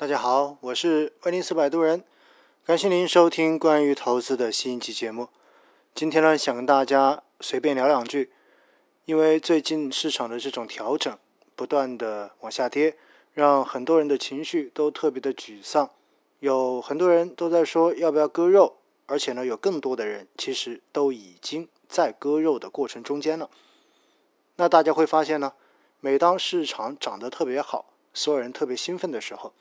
大家好，我是威尼斯摆渡人，感谢您收听关于投资的新一期节目。今天呢，想跟大家随便聊两句，因为最近市场的这种调整不断的往下跌，让很多人的情绪都特别的沮丧，有很多人都在说要不要割肉，而且呢，有更多的人其实都已经在割肉的过程中间了。那大家会发现呢，每当市场涨得特别好，所有人特别兴奋的时候，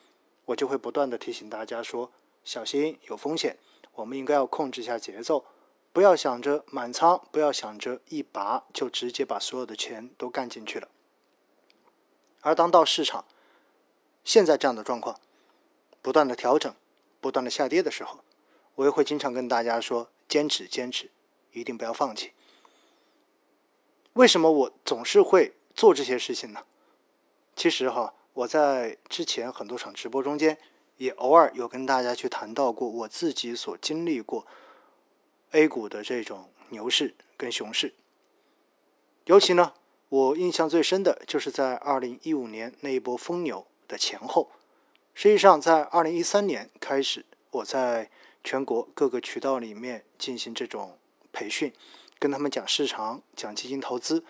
我就会不断的提醒大家说，小心有风险，我们应该要控制一下节奏，不要想着满仓，不要想着一拔就直接把所有的钱都干进去了。而当到市场现在这样的状况，不断的调整，不断的下跌的时候，我也会经常跟大家说，坚持坚持，一定不要放弃。为什么我总是会做这些事情呢？其实哈，我在之前很多场直播中间，也偶尔有跟大家去谈到过我自己所经历过 A 股的这种牛市跟熊市。尤其呢，我印象最深的就是在二零一五年那一波疯牛的前后。实际上，在二零一三年开始，我在全国各个渠道里面进行这种培训。跟他们讲市场，讲基金投资，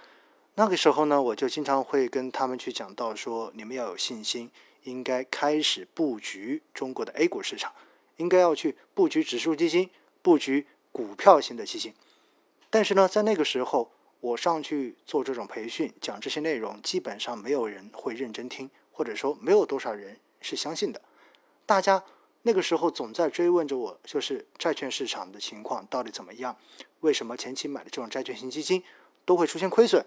那个时候呢，我就经常会跟他们去讲到说，你们要有信心，应该开始布局中国的 A 股市场，应该要去布局指数基金，布局股票型的基金。但是呢，在那个时候，我上去做这种培训，讲这些内容，基本上没有人会认真听，或者说没有多少人是相信的。大家那个时候总在追问着我，就是债券市场的情况到底怎么样。为什么前期买的这种债券型基金都会出现亏损？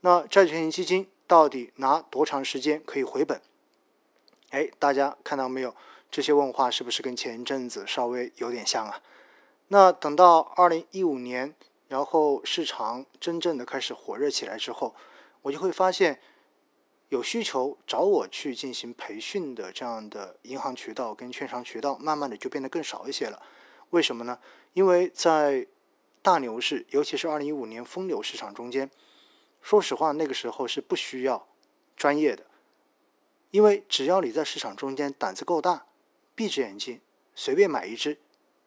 那债券型基金到底拿多长时间可以回本？哎，大家看到没有？这些问话是不是跟前一阵子稍微有点像啊？那等到二零一五年，然后市场真正的开始火热起来之后，我就会发现有需求找我去进行培训的这样的银行渠道跟券商渠道，慢慢的就变得更少一些了。为什么呢？因为在大牛市，尤其是二零一五年疯牛市场中间，说实话，那个时候是不需要专业的，因为只要你在市场中间胆子够大，闭着眼睛随便买一只，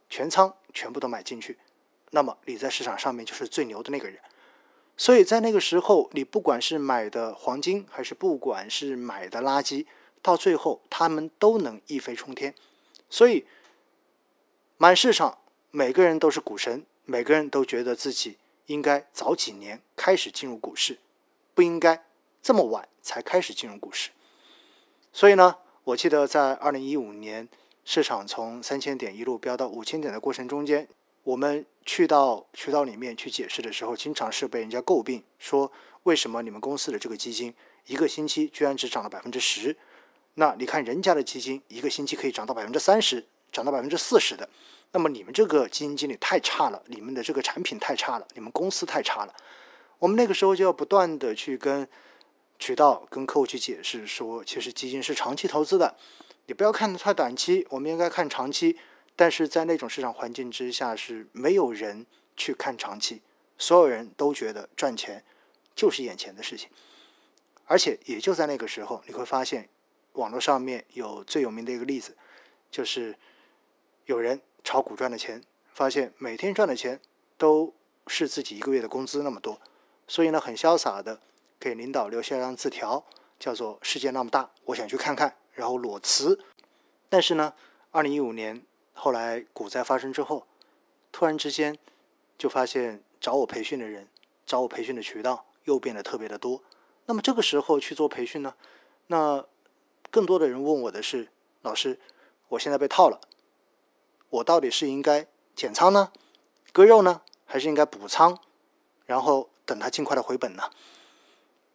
全仓全部都买进去，那么你在市场上面就是最牛的那个人。所以在那个时候，你不管是买的黄金，还是不管是买的垃圾，到最后他们都能一飞冲天。所以满市场每个人都是股神。每个人都觉得自己应该早几年开始进入股市，不应该这么晚才开始进入股市。所以呢，我记得在二零一五年市场从三千点一路飙到五千点的过程中间，我们去到渠道里面去解释的时候，经常是被人家诟病说，为什么你们公司的这个基金一个星期居然只涨了百分之十？那你看人家的基金一个星期可以涨到百分之三十，涨到百分之四十的。那么你们这个基金经理太差了，你们的这个产品太差了，你们公司太差了。我们那个时候就要不断的去跟渠道、跟客户去解释说，其实基金是长期投资的，你不要看太短期，我们应该看长期。但是在那种市场环境之下，是没有人去看长期，所有人都觉得赚钱就是眼前的事情。而且也就在那个时候，你会发现网络上面有最有名的一个例子，就是有人。炒股赚的钱，发现每天赚的钱都是自己一个月的工资那么多，所以呢，很潇洒的给领导留下一张字条，叫做“世界那么大，我想去看看”，然后裸辞。但是呢，二零一五年后来股灾发生之后，突然之间就发现找我培训的人，找我培训的渠道又变得特别的多。那么这个时候去做培训呢，那更多的人问我的是：老师，我现在被套了。我到底是应该减仓呢，割肉呢，还是应该补仓，然后等它尽快的回本呢？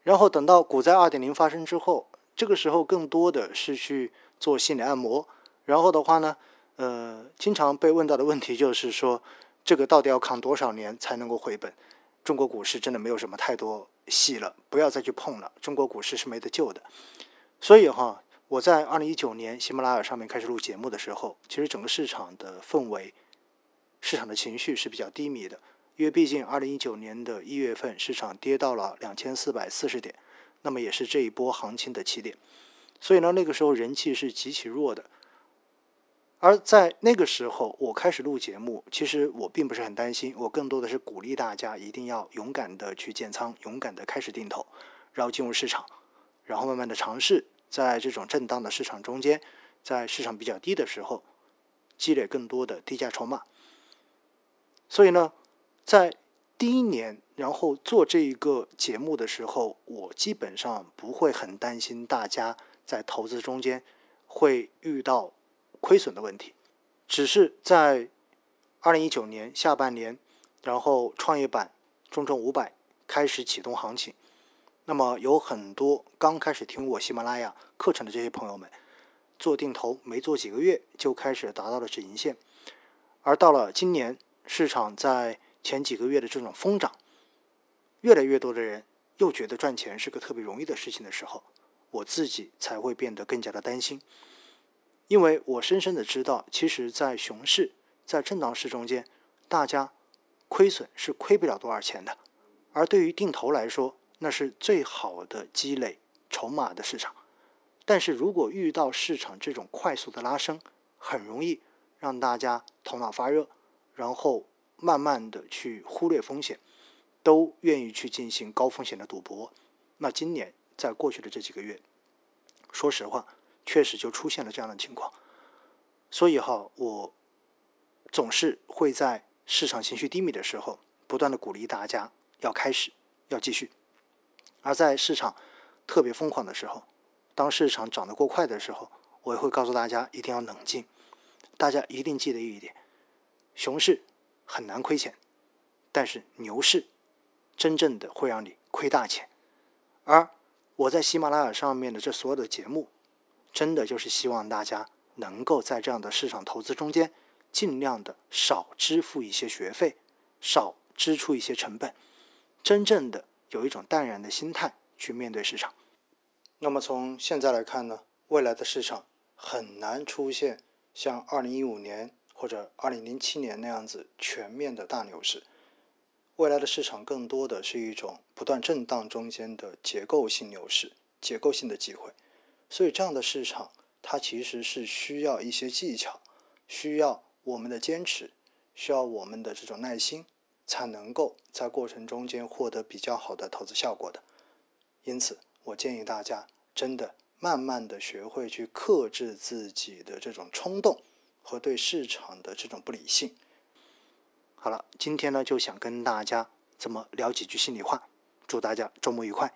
然后等到股灾二点零发生之后，这个时候更多的是去做心理按摩。然后的话呢，呃，经常被问到的问题就是说，这个到底要扛多少年才能够回本？中国股市真的没有什么太多戏了，不要再去碰了，中国股市是没得救的。所以哈。我在二零一九年喜马拉雅上面开始录节目的时候，其实整个市场的氛围、市场的情绪是比较低迷的，因为毕竟二零一九年的一月份市场跌到了两千四百四十点，那么也是这一波行情的起点。所以呢，那个时候人气是极其弱的。而在那个时候，我开始录节目，其实我并不是很担心，我更多的是鼓励大家一定要勇敢的去建仓，勇敢的开始定投，然后进入市场，然后慢慢的尝试在这种震荡的市场中间，在市场比较低的时候，积累更多的低价筹码。所以呢，在第一年，然后做这一个节目的时候，我基本上不会很担心大家在投资中间会遇到。亏损的问题，只是在二零一九年下半年，然后创业板、中证五百开始启动行情。那么有很多刚开始听我喜马拉雅课程的这些朋友们，做定投没做几个月就开始达到了止盈线。而到了今年，市场在前几个月的这种疯涨，越来越多的人又觉得赚钱是个特别容易的事情的时候，我自己才会变得更加的担心。因为我深深的知道，其实，在熊市、在震荡市中间，大家亏损是亏不了多少钱的。而对于定投来说，那是最好的积累筹码的市场。但是如果遇到市场这种快速的拉升，很容易让大家头脑发热，然后慢慢的去忽略风险，都愿意去进行高风险的赌博。那今年在过去的这几个月，说实话。确实就出现了这样的情况，所以哈，我总是会在市场情绪低迷的时候，不断的鼓励大家要开始，要继续；而在市场特别疯狂的时候，当市场涨得过快的时候，我也会告诉大家一定要冷静。大家一定记得一点：熊市很难亏钱，但是牛市真正的会让你亏大钱。而我在喜马拉雅上面的这所有的节目。真的就是希望大家能够在这样的市场投资中间，尽量的少支付一些学费，少支出一些成本，真正的有一种淡然的心态去面对市场。那么从现在来看呢，未来的市场很难出现像二零一五年或者二零零七年那样子全面的大牛市。未来的市场更多的是一种不断震荡中间的结构性牛市，结构性的机会。所以，这样的市场，它其实是需要一些技巧，需要我们的坚持，需要我们的这种耐心，才能够在过程中间获得比较好的投资效果的。因此，我建议大家真的慢慢的学会去克制自己的这种冲动和对市场的这种不理性。好了，今天呢就想跟大家这么聊几句心里话，祝大家周末愉快。